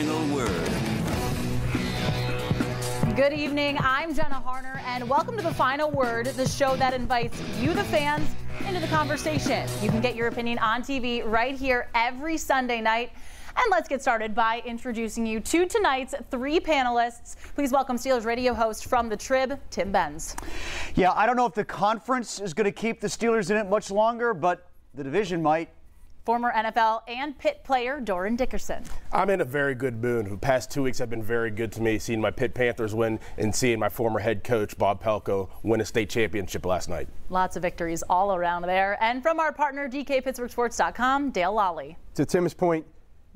This is the final word. Good evening. I'm Jenna Harner, and welcome to the Final Word, the show that invites you, the fans, into the conversation. You can get your opinion on TV right here every Sunday night. And let's get started by introducing you to tonight's three panelists. Please welcome Steelers radio host from the Trib, Tim Benz. Yeah, I don't know if the conference is going to keep the Steelers in it much longer, but the division might. Former NFL and Pitt player Dorin Dickerson. I'm in a very good mood. The past two weeks have been very good to me, seeing my Pitt Panthers win and seeing my former head coach Bob Palko win a state championship last night. Lots of victories all around there. And from our partner DKPittsburghSports.com, Dale Lolley. To Tim's point,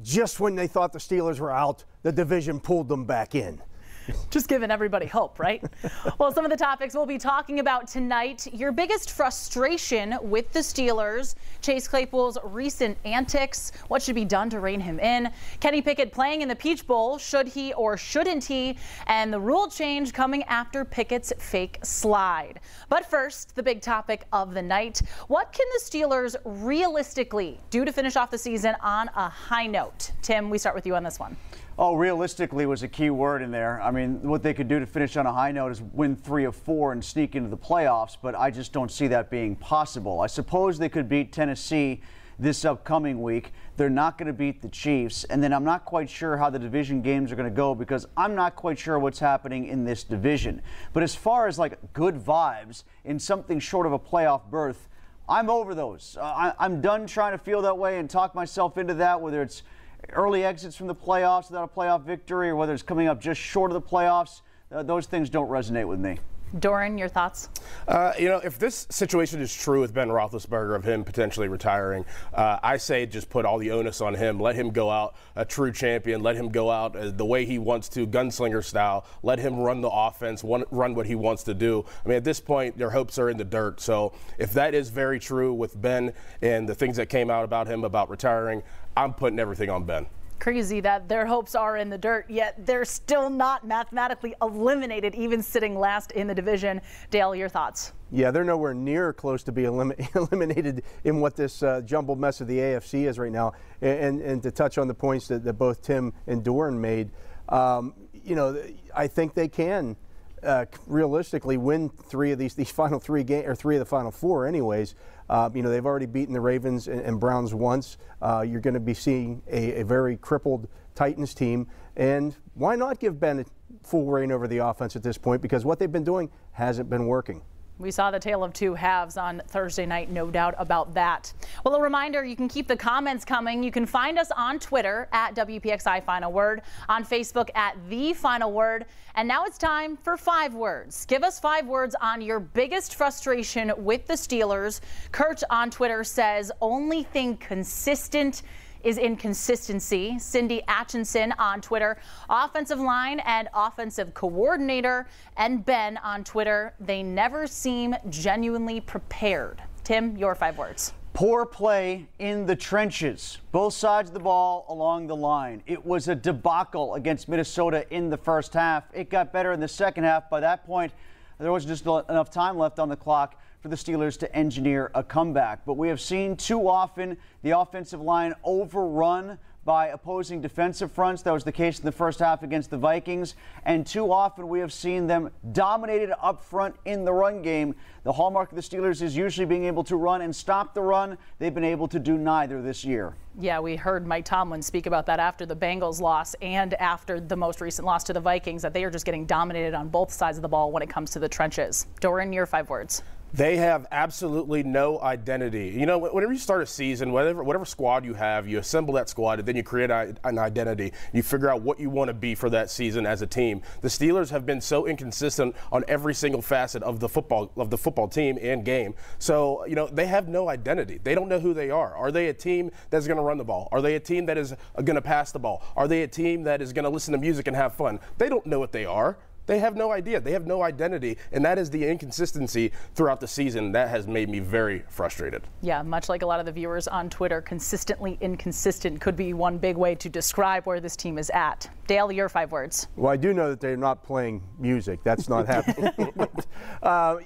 just when they thought the Steelers were out, the division pulled them back in. Just giving everybody hope, right? well, some of the topics we'll be talking about tonight your biggest frustration with the Steelers, Chase Claypool's recent antics, what should be done to rein him in, Kenny Pickett playing in the Peach Bowl, should he or shouldn't he, and the rule change coming after Pickett's fake slide. But first, the big topic of the night what can the Steelers realistically do to finish off the season on a high note? Tim, we start with you on this one. Oh, realistically was a key word in there. I mean, what they could do to finish on a high note is win three of four and sneak into the playoffs, but I just don't see that being possible. I suppose they could beat Tennessee this upcoming week. They're not going to beat the Chiefs. And then I'm not quite sure how the division games are going to go because I'm not quite sure what's happening in this division. But as far as like good vibes in something short of a playoff berth, I'm over those. Uh, I, am done trying to feel that way and talk myself into that, whether it's early exits from the playoffs without a playoff victory or whether it's coming up just short of the playoffs, uh, those things don't resonate with me. Dorin, your thoughts? Uh, you know, if this situation is true with Ben Roethlisberger of him potentially retiring, uh, I say just put all the onus on him. Let him go out a true champion. Let him go out uh, the way he wants to, gunslinger style. Let him run the offense, run what he wants to do. I mean, at this point, their hopes are in the dirt. So if that is very true with Ben and the things that came out about him about retiring, I'm putting everything on Ben crazy that their hopes are in the dirt, yet they're still not mathematically eliminated, even sitting last in the division. Dale, your thoughts? Yeah, they're nowhere near close to be elim- eliminated in what this uh, jumbled mess of the AFC is right now. And, and, and to touch on the points that, that both Tim and Dorin made, um, you know, I think they can uh, realistically win three of these these final three game or three of the final four anyways. Uh, you know they've already beaten the Ravens and, and Browns once. Uh, you're going to be seeing a, a, very crippled Titans team, and why not give Ben full reign over the offense at this point? Because what they've been doing hasn't been working. We saw the tale of two halves on Thursday night, no doubt about that. Well, a reminder you can keep the comments coming. You can find us on Twitter at WPXI Final Word, on Facebook at The Final Word. And now it's time for five words. Give us five words on your biggest frustration with the Steelers. Kurt on Twitter says, only thing consistent is inconsistency. Cindy Atchison on Twitter, offensive line and offensive coordinator, and Ben on Twitter, they never seem genuinely prepared. Tim, your five words. Poor play in the trenches, both sides of the ball along the line. It was a debacle against Minnesota in the first half. It got better in the second half. By that point, there wasn't just enough time left on the clock for the Steelers to engineer a comeback. But we have seen too often the offensive line overrun by opposing defensive fronts. That was the case in the first half against the Vikings. And too often we have seen them dominated up front in the run game. The hallmark of the Steelers is usually being able to run and stop the run. They've been able to do neither this year. Yeah, we heard Mike Tomlin speak about that after the Bengals loss and after the most recent loss to the Vikings, that they are just getting dominated on both sides of the ball when it comes to the trenches. Dorin, your five words. They have absolutely no identity. You know, whenever you start a season, whatever whatever squad you have, you assemble that squad, and then you create an identity. You figure out what you want to be for that season as a team. The Steelers have been so inconsistent on every single facet of the football of the football team and game. So you know, they have no identity. They don't know who they are. Are they a team that's going to run the ball? Are they a team that is uh, going to pass the ball? Are they a team that is going to listen to music and have fun? They don't know what they are. They have no idea. They have no identity. And that is the inconsistency throughout the season that has made me very frustrated. Yeah, much like a lot of the viewers on Twitter, consistently inconsistent could be one big way to describe where this team is at. Dale, your five words. Well, I do know that they're not playing music. That's not happening. uh,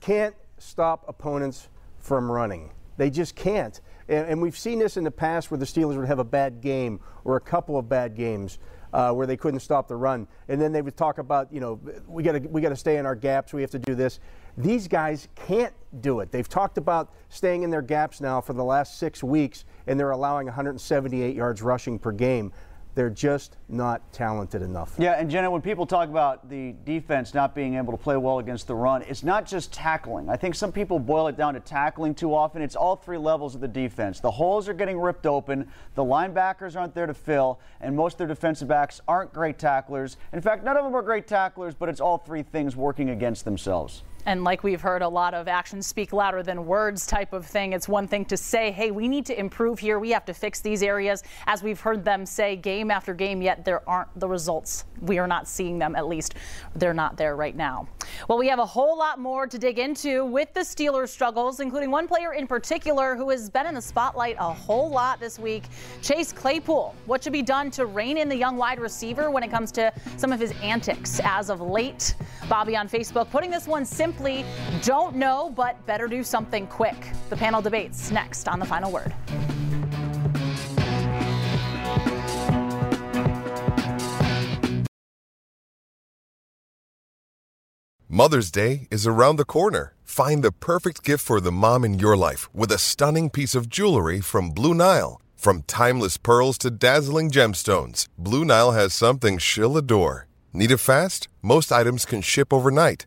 can't stop opponents from running. They just can't. And, and we've seen this in the past where the Steelers would have a bad game or a couple of bad games uh, where they couldn't stop the run. And then they would talk about, you know, we got to we got to stay in our gaps. We have to do this. These guys can't do it. They've talked about staying in their gaps now for the last six weeks, and they're allowing 178 yards rushing per game. They're just not talented enough. Yeah, and Jenna, when people talk about the defense not being able to play well against the run, it's not just tackling. I think some people boil it down to tackling too often. It's all three levels of the defense. The holes are getting ripped open, the linebackers aren't there to fill, and most of their defensive backs aren't great tacklers. In fact, none of them are great tacklers, but it's all three things working against themselves. And like we've heard a lot of actions speak louder than words type of thing. It's one thing to say, hey, we need to improve here. We have to fix these areas. As we've heard them say game after game, yet there aren't the results. We are not seeing them, at least they're not there right now. Well, we have a whole lot more to dig into with the Steelers' struggles, including one player in particular who has been in the spotlight a whole lot this week Chase Claypool. What should be done to rein in the young wide receiver when it comes to some of his antics as of late? Bobby on Facebook putting this one simply simply don't know, but better do something quick. The panel debates next on the final word. Mother's Day is around the corner. Find the perfect gift for the mom in your life with a stunning piece of jewelry from Blue Nile. From timeless pearls to dazzling gemstones, Blue Nile has something she'll adore. Need it fast? Most items can ship overnight.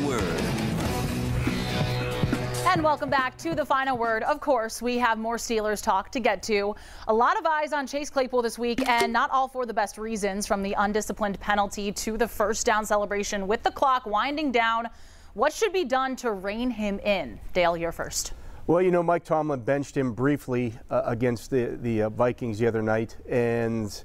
And welcome back to the final word. Of course, we have more Steelers talk to get to. A lot of eyes on Chase Claypool this week, and not all for the best reasons from the undisciplined penalty to the first down celebration with the clock winding down. What should be done to rein him in? Dale, you're first. Well, you know, Mike Tomlin benched him briefly uh, against the, the uh, Vikings the other night, and,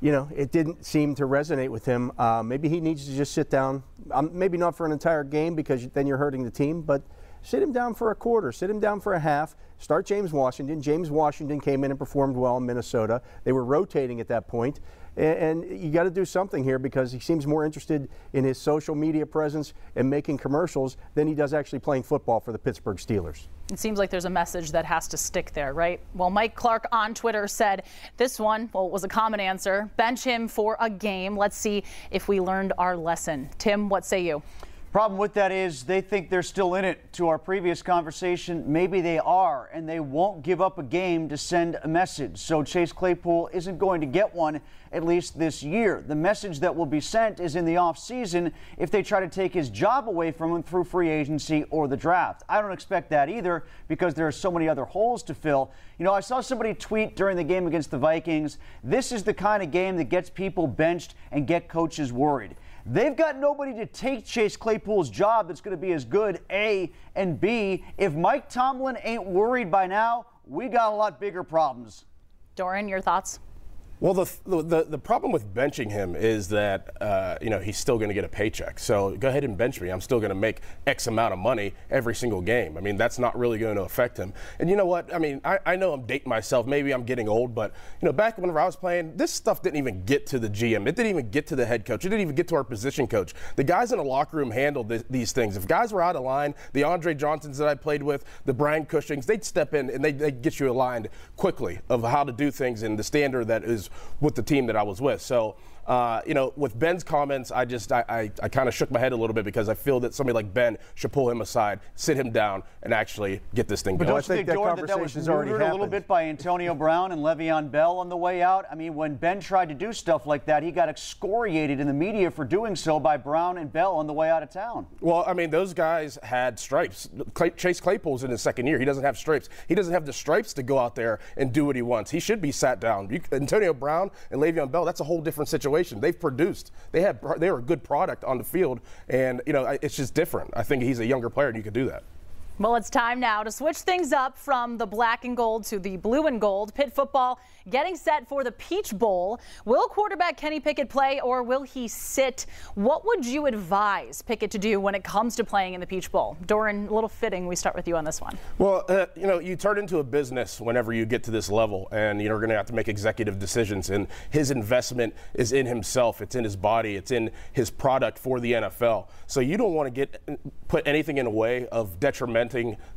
you know, it didn't seem to resonate with him. Uh, maybe he needs to just sit down. Um, maybe not for an entire game because then you're hurting the team, but – sit him down for a quarter, sit him down for a half, start James Washington. James Washington came in and performed well in Minnesota. They were rotating at that point. And, you got to do something here because he seems more interested in his social media presence and making commercials than he does actually playing football for the Pittsburgh Steelers. It seems like there's a message that has to stick there, right? Well, Mike Clark on Twitter said this one, well, it was a common answer. Bench him for a game. Let's see if we learned our lesson. Tim, what say you? Problem with that is they think they're still in it. To our previous conversation, maybe they are, and they won't give up a game to send a message. So Chase Claypool isn't going to get one, at least this year. The message that will be sent is in the offseason if they try to take his job away from him through free agency or the draft. I don't expect that either because there are so many other holes to fill. You know, I saw somebody tweet during the game against the Vikings this is the kind of game that gets people benched and get coaches worried. They've got nobody to take Chase Claypool's job that's going to be as good, A, and B. If Mike Tomlin ain't worried by now, we got a lot bigger problems. Dorin, your thoughts? Well, the, the, the problem with benching him is that, uh, you know, he's still going to get a paycheck. So go ahead and bench me. I'm still going to make X amount of money every single game. I mean, that's not really going to affect him. And you know what? I mean, I, I know I'm dating myself. Maybe I'm getting old, but, you know, back when I was playing, this stuff didn't even get to the GM. It didn't even get to the head coach. It didn't even get to our position coach. The guys in the locker room handled th- these things. If guys were out of line, the Andre Johnsons that I played with, the Brian Cushings, they'd step in and they'd, they'd get you aligned quickly of how to do things and the standard that is with the team that I was with. So uh, you know, with Ben's comments, I just I, I, I kind of shook my head a little bit because I feel that somebody like Ben should pull him aside, sit him down, and actually get this thing but going. Don't you think that, that, that was already a little bit by Antonio Brown and Le'Veon Bell on the way out? I mean, when Ben tried to do stuff like that, he got excoriated in the media for doing so by Brown and Bell on the way out of town. Well, I mean, those guys had stripes. Clay, Chase Claypool's in his second year. He doesn't have stripes. He doesn't have the stripes to go out there and do what he wants. He should be sat down. You, Antonio Brown and Le'Veon Bell, that's a whole different situation. They've produced. They had they were a good product on the field, and you know it's just different. I think he's a younger player, and you could do that. Well, it's time now to switch things up from the black and gold to the blue and gold. Pitt football getting set for the Peach Bowl. Will quarterback Kenny Pickett play or will he sit? What would you advise Pickett to do when it comes to playing in the Peach Bowl? Dorin, a little fitting we start with you on this one. Well, uh, you know, you turn into a business whenever you get to this level, and you're going to have to make executive decisions. And his investment is in himself, it's in his body, it's in his product for the NFL. So you don't want to get put anything in the way of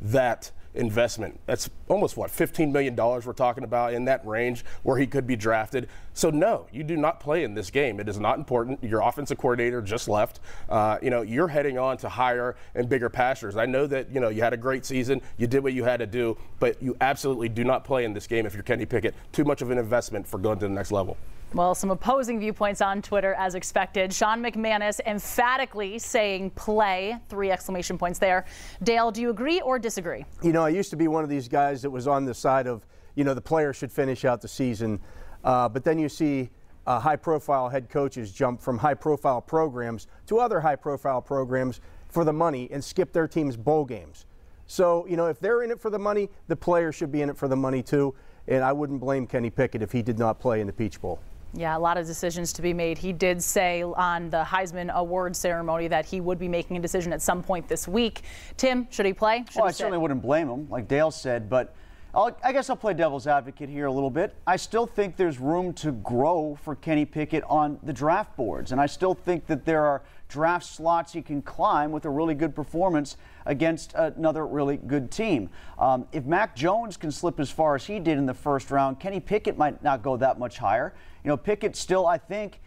that investment. That's almost what $15 million we're talking about in that range where he could be drafted. So no, you do not play in this game. It is not important. Your offensive coordinator just left. Uh, you know, you're heading on to higher and bigger pastures. I know that you know you had a great season. You did what you had to do, but you absolutely do not play in this game if you're Kenny Pickett. Too much of an investment for going to the next level. Well, some opposing viewpoints on Twitter as expected. Sean McManus emphatically saying play, three exclamation points there. Dale, do you agree or disagree? You know, I used to be one of these guys that was on the side of, you know, the player should finish out the season. Uh, but then you see uh, high profile head coaches jump from high profile programs to other high profile programs for the money and skip their team's bowl games. So, you know, if they're in it for the money, the player should be in it for the money too. And I wouldn't blame Kenny Pickett if he did not play in the Peach Bowl. Yeah, a lot of decisions to be made. He did say on the Heisman Award ceremony that he would be making a decision at some point this week. Tim, should he play? Should well, he I certainly wouldn't blame him, like Dale said, but I'll, i guess I'll play devil's advocate here a little bit. I still think there's room to grow for Kenny Pickett on the draft boards, and I still think that there are draft slots he can climb with a really good performance against another really good team. Um, if Mac Jones can slip as far as he did in the first round, Kenny Pickett might not go that much higher. You know, Pickett still, I think,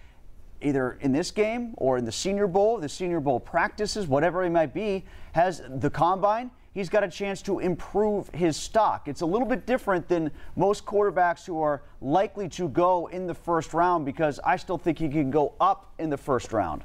either in this game or in the Senior Bowl, the Senior Bowl practices, whatever it might be, has the combine. He's got a chance to improve his stock. It's a little bit different than most quarterbacks who are likely to go in the first round because I still think he can go up in the first round.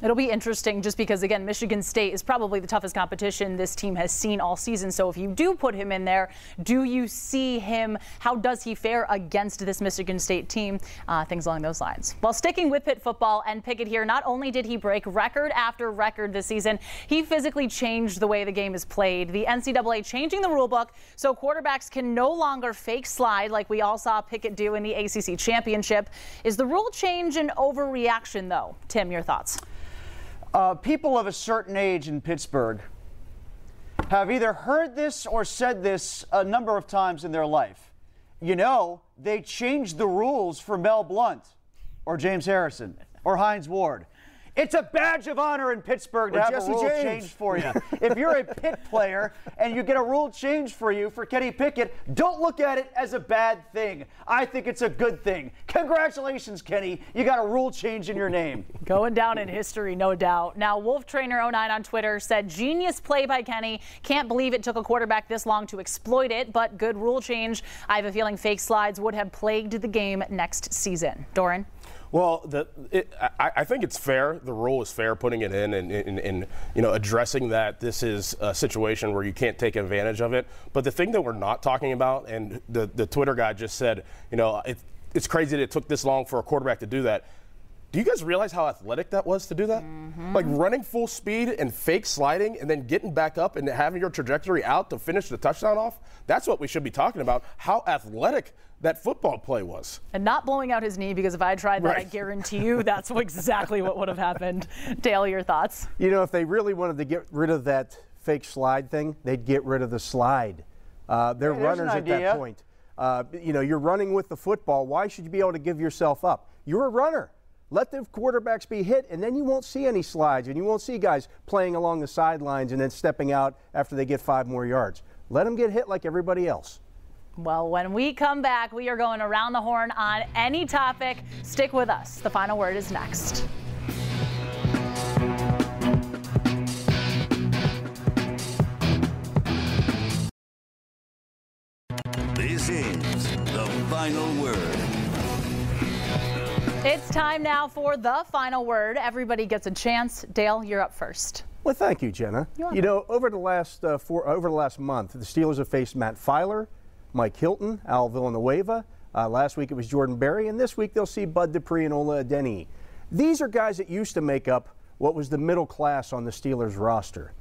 It'll be interesting just because, again, Michigan State is probably the toughest competition this team has seen all season. So if you do put him in there, do you see him? How does he fare against this Michigan State team? Uh, things along those lines. While sticking with Pitt football and Pickett here, not only did he break record after record this season, he physically changed the way the game is played. The NCAA changing the rule book so quarterbacks can no longer fake slide like we all saw Pickett do in the ACC championship. Is the rule change an overreaction, though? Tim, your thoughts? Uh, people of a certain age in Pittsburgh have either heard this or said this a number of times in their life. You know, they changed the rules for Mel Blount or James Harrison or Hines Ward. It's a badge of honor in Pittsburgh to or have Jesse a rule James. changed for you. if you're a Pitt player and you get a rule change for you for Kenny Pickett, don't look at it as a bad thing. I think it's a good thing. Congratulations, Kenny. You got a rule change in your name. Going down in history, no doubt. Now, Wolf Trainer 09 on Twitter said, genius play by Kenny. Can't believe it took a quarterback this long to exploit it, but good rule change. I have a feeling fake slides would have plagued the game next season. Dorin? Well, the, it, I, I, think it's fair. The rule is fair, putting it in and, and, and, you know addressing that this is a situation where you can't take advantage of it. But the thing that we're not talking about, and the, the Twitter guy just said, you know, it, it's crazy that it took this long for a quarterback to do that. Do you guys realize how athletic that was to do that? Mm-hmm. Like running full speed and fake sliding and then getting back up and having your trajectory out to finish the touchdown off? That's what we should be talking about. How athletic that football play was. And not blowing out his knee because if I tried that, right. I guarantee you that's exactly what would have happened. Dale, your thoughts? You know, if they really wanted to get rid of that fake slide thing, they'd get rid of the slide. Uh, they're hey, runners at that point. Uh, you know, you're running with the football. Why should you be able to give yourself up? You're a runner. Let the quarterbacks be hit, and then you won't see any slides, and you won't see guys playing along the sidelines and then stepping out after they get five more yards. Let them get hit like everybody else. Well, when we come back, we are going around the horn on any topic. Stick with us. The final word is next. It's time now for the final word. Everybody gets a chance. Dale, you're up first. Well, thank you, Jenna. You know, over the last uh, four, over the last month, the Steelers have faced Matt Feiler, Mike Hilton, Al Villanueva. Uh, last week it was Jordan Berry, and this week they'll see Bud Dupree and Ola Adeniyi. These are guys that used to make up what was the middle class on the Steelers roster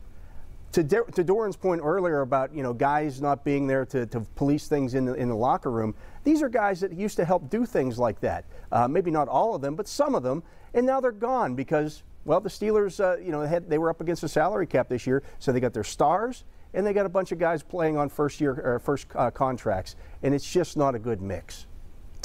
to, De- to Dorin's point earlier about you know guys not being there to, to police things in the, in the locker room, these are guys that used to help do things like that. Uh, maybe not all of them, but some of them, and now they're gone because well the Steelers uh, you know had, they were up against the salary cap this year, so they got their stars and they got a bunch of guys playing on first year first uh, contracts, and it's just not a good mix.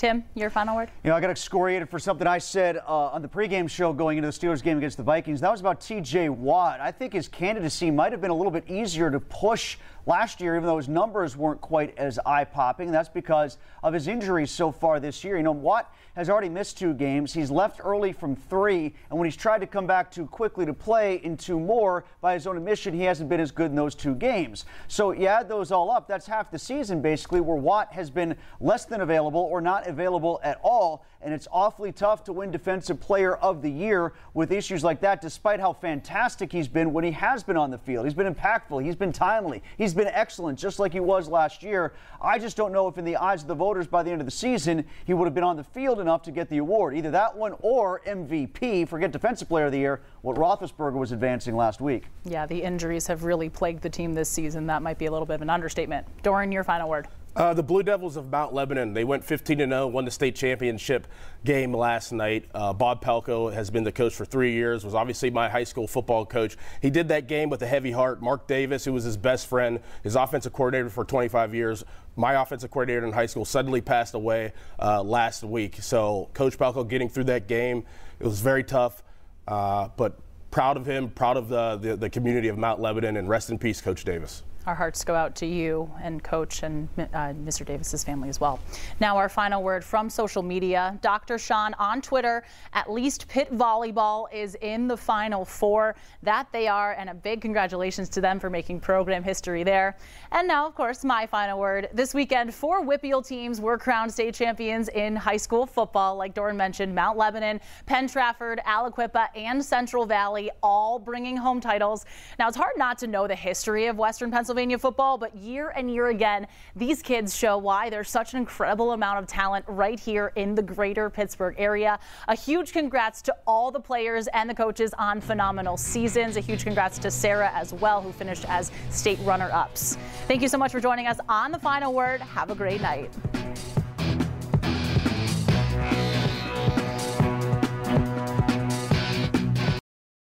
Tim, your final word? You know, I got excoriated for something I said uh, on the pregame show going into the Steelers game against the Vikings. That was about TJ Watt. I think his candidacy might have been a little bit easier to push last year, even though his numbers weren't quite as eye popping. That's because of his injuries so far this year. You know, Watt has already missed two games. He's left early from three, and when he's tried to come back too quickly to play in two more, by his own admission, he hasn't been as good in those two games. So you add those all up, that's half the season basically, where Watt has been less than available or not available at all and it's awfully tough to win Defensive Player of the Year with issues like that, despite how fantastic he's been when he has been on the field. He's been impactful, he's been timely, he's been excellent, just like he was last year. I just don't know if, in the eyes of the voters, by the end of the season, he would have been on the field enough to get the award. Either that one or MVP, forget Defensive Player of the Year, what Roethlisberger was advancing last week. Yeah, the injuries have really plagued the team this season. That might be a little bit of an understatement. Dorin, your final word. Uh, the Blue Devils of Mount Lebanon, they went 15 0, won the state championship game last night. Uh, Bob Palko has been the coach for three years, was obviously my high school football coach. He did that game with a heavy heart. Mark Davis, who was his best friend, his offensive coordinator for 25 years, my offensive coordinator in high school, suddenly passed away uh, last week. So, Coach Palko getting through that game, it was very tough, uh, but proud of him, proud of the, the, the community of Mount Lebanon, and rest in peace, Coach Davis. Our hearts go out to you and Coach and uh, Mr. Davis's family as well. Now, our final word from social media. Dr. Sean on Twitter, at least Pitt Volleyball is in the Final Four. That they are, and a big congratulations to them for making program history there. And now, of course, my final word. This weekend, four WPIAL teams were crowned state champions in high school football. Like Dorin mentioned, Mount Lebanon, Penn Trafford, Aliquippa, and Central Valley all bringing home titles. Now, it's hard not to know the history of Western Pennsylvania Pennsylvania football, but year and year again, these kids show why there's such an incredible amount of talent right here in the greater Pittsburgh area. A huge congrats to all the players and the coaches on phenomenal seasons. A huge congrats to Sarah as well, who finished as state runner ups. Thank you so much for joining us on the final word. Have a great night.